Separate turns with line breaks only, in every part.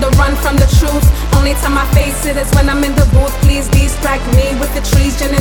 the run from the truth. Only time I face it is when I'm in the booth. Please distract me with the trees, and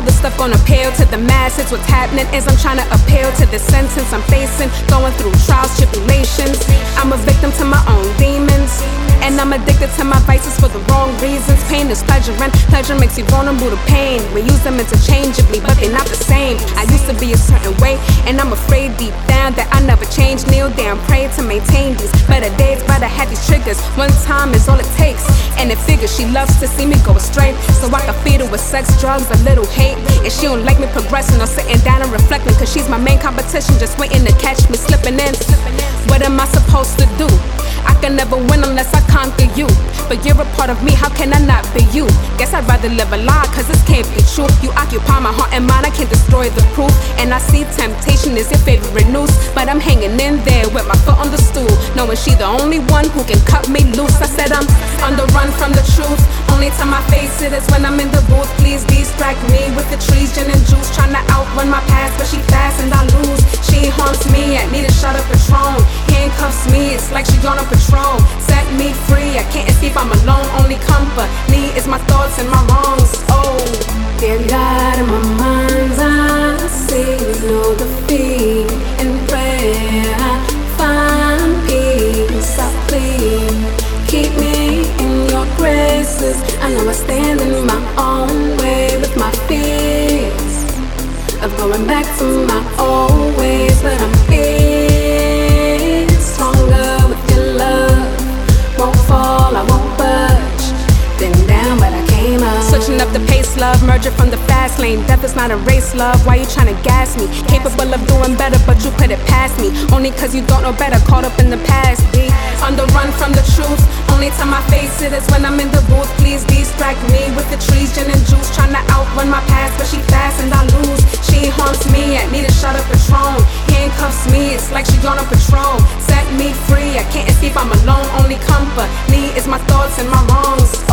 know this stuff gonna appeal to the masses. What's happening is I'm trying to appeal to the sentence I'm facing. Going through trials, tribulations. I'm a victim to my own demons. And I'm addicted to my vices for the wrong reasons. Pain is pleasure, and pleasure makes you vulnerable to pain. We use them interchangeably, but they're not the same. I used to be a certain way, and I'm afraid deep down that I never change. Kneel down, pray to maintain these better days, but I had these triggers. One time is all it takes, and it figures she loves to see me go astray. So I can feed her with sex, drugs, a little hate. And she don't like me progressing or sitting down and reflecting, cause she's my main competition, just waiting to catch me slipping in. What am I supposed to do? I can never win unless I conquer you. But you're a part of me, how can I not be you? Guess I'd rather live a lie, cause this can't be true. You occupy my heart and mind, I can't destroy the proof. And I see temptation is your favorite noose. But I'm hanging in there with my foot on the stool, knowing she the only one who can cut me loose. I said I'm on the run. Time I face it is when I'm in the booth. Please distract me with the trees, gin and juice. Trying to outrun my past, but she fast and I lose. She haunts me, I need a shot of Patron. Handcuffs me, it's like she gone on patrol. Set me free, I can't escape, I'm alone. Only company is my thoughts and my wrongs. Oh, dear God, in my mind's know I stand in my own way with my fears of going back to my old ways, but I'm feeling stronger with your love. Won't fall, I won't budge. Been down, but I came up. Switching up the pace, love, merger from the lane. Death is not a race, love. Why you trying to gas me? Capable of doing better, but you put it past me. Only cause you don't know better, caught up in the past. B. On the run from the truth. Only time I face it is when I'm in the booth. Please distract me with the trees, gin and juice. Trying to outrun my past, but she fast and I lose. She haunts me, I need a shot of Patron. Handcuffs me, it's like she gone on patrol. Set me free, I can't escape, I'm alone. Only company is my thoughts and my wrongs.